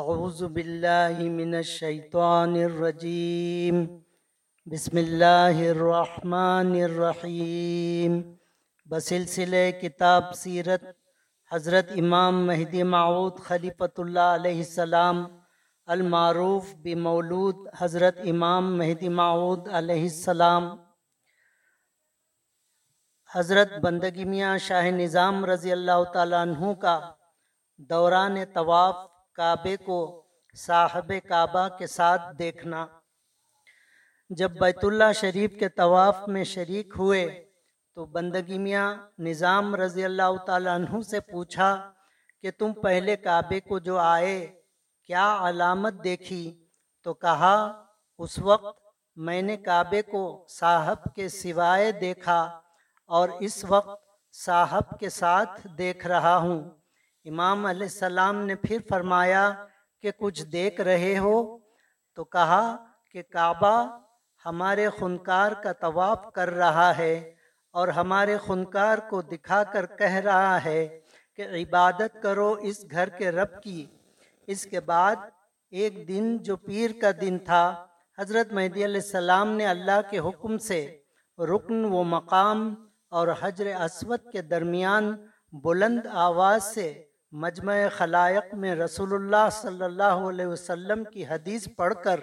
اعوذ باللہ من الشیطان الرجیم بسم اللہ الرحمن الرحیم بسلسلہ کتاب سیرت حضرت امام مہدی معود خلیفۃ اللہ علیہ السلام المعروف بمولود حضرت امام مہدی معود علیہ السلام. حضرت بندگی میاں شاہ نظام رضی اللہ تعالیٰ عنہ کا دوران طواف کعبے کو صاحب کعبہ کے ساتھ دیکھنا۔ جب بیت اللہ شریف کے طواف میں شریک ہوئے تو بندگی میاں نظام رضی اللہ تعالیٰ عنہ سے پوچھا کہ تم پہلے کعبے کو جو آئے کیا علامت دیکھی؟ تو کہا، اس وقت میں نے کعبے کو صاحب کے سوائے دیکھا اور اس وقت صاحب کے ساتھ دیکھ رہا ہوں۔ امام علیہ السلام نے پھر فرمایا کہ کچھ دیکھ رہے ہو؟ تو کہا کہ کعبہ ہمارے خنکار کا طواف کر رہا ہے اور ہمارے خنکار کو دکھا کر کہہ رہا ہے کہ عبادت کرو اس گھر کے رب کی۔ اس کے بعد ایک دن جو پیر کا دن تھا، حضرت مہدی علیہ السلام نے اللہ کے حکم سے رکن و مقام اور حجر اسود کے درمیان بلند آواز سے مجمع خلائق میں رسول اللہ صلی اللہ علیہ وسلم کی حدیث پڑھ کر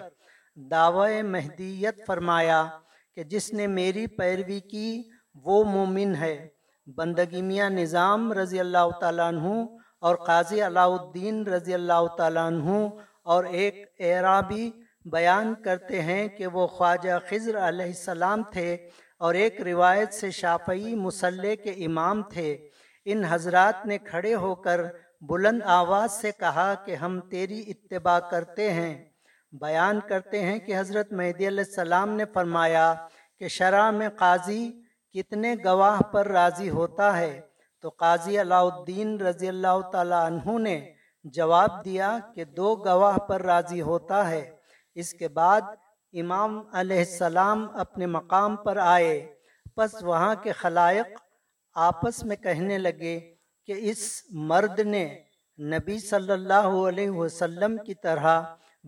دعوی مہدیت فرمایا کہ جس نے میری پیروی کی، وہ مومن ہے۔ بندگی میاں نظام رضی اللہ تعالیٰ عنہ اور قاضی علاء الدین رضی اللہ تعالیٰ عنہ اور ایک اعرابی بیان کرتے ہیں کہ وہ خواجہ خضر علیہ السلام تھے اور ایک روایت سے شافعی مسلح کے امام تھے۔ ان حضرات نے کھڑے ہو کر بلند آواز سے کہا کہ ہم تیری اتباع کرتے ہیں۔ بیان کرتے ہیں کہ حضرت مہدی علیہ السلام نے فرمایا کہ شرع میں قاضی کتنے گواہ پر راضی ہوتا ہے۔ تو قاضی علاء الدین رضی اللہ تعالیٰ عنہ نے جواب دیا کہ دو گواہ پر راضی ہوتا ہے۔ اس کے بعد امام علیہ السلام اپنے مقام پر آئے۔ پس وہاں کے خلائق آپس میں کہنے لگے کہ اس مرد نے نبی صلی اللہ علیہ وسلم کی طرح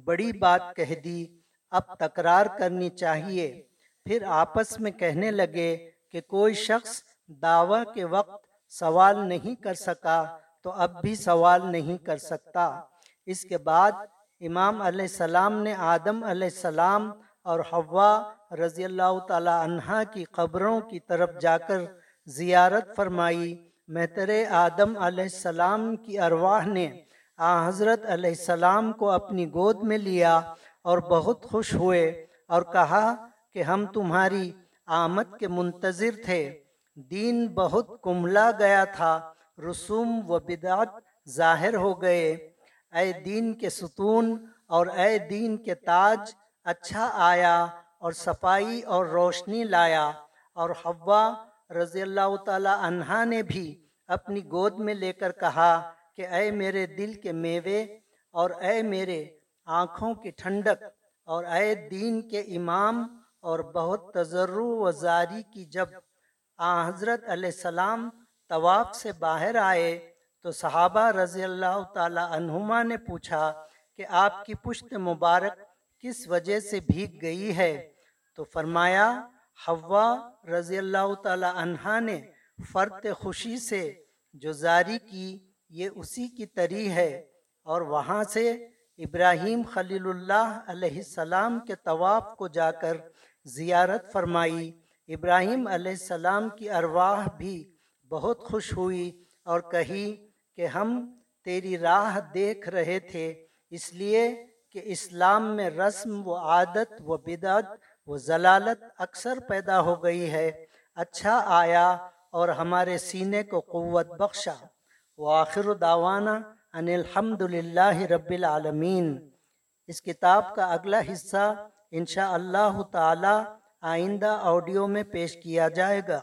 بڑی بات کہہ دی، اب تکرار کرنی چاہیے۔ پھر آپس میں کہنے لگے کہ کوئی شخص دعویٰ کے وقت سوال نہیں کر سکا تو اب بھی سوال نہیں کر سکتا۔ اس کے بعد امام علیہ السلام نے آدم علیہ السلام اور حوا رضی اللہ تعالی عنہ کی قبروں کی طرف جا کر زیارت فرمائی، مہتر آدم علیہ السلام کی ارواح نے آ حضرت علیہ السلام کو اپنی گود میں لیا اور بہت خوش ہوئے اور کہا کہ ہم تمہاری آمد کے منتظر تھے۔ دین بہت کملا گیا تھا، رسوم و بدعت ظاہر ہو گئے۔ اے دین کے ستون اور اے دین کے تاج اچھا آیا اور صفائی اور روشنی لایا اور حوا رضی اللہ تعالی عنہ نے بھی اپنی گود میں لے کر کہا کہ اے میرے دل کے میوے اور اے میرے آنکھوں کی ٹھنڈک اور اے دین کے امام اور بہت تجرو و زاری کی جب آ حضرت علیہ السلام طواف سے باہر آئے تو صحابہ رضی اللہ تعالی عنہما نے پوچھا کہ آپ کی پشت مبارک کس وجہ سے بھیگ گئی ہے؟ تو فرمایا حوا رضی اللہ تعالی عنہ نے فرت خوشی سے جو زاری کی، یہ اسی کی تری ہے۔ اور وہاں سے ابراہیم خلیل اللہ علیہ السلام کے طواف کو جا کر زیارت فرمائی۔ ابراہیم علیہ السلام کی ارواح بھی بہت خوش ہوئی اور کہی کہ ہم تیری راہ دیکھ رہے تھے، اس لیے کہ اسلام میں رسم و عادت و بدعت وہ ضلالت اکثر پیدا ہو گئی ہے۔ اچھا آیا اور ہمارے سینے کو قوت بخشا۔ وہ آخر داوانہ ان الحمد للہ رب العالمین۔ اس کتاب کا اگلا حصہ انشاء اللہ تعالی آئندہ آڈیو میں پیش کیا جائے گا۔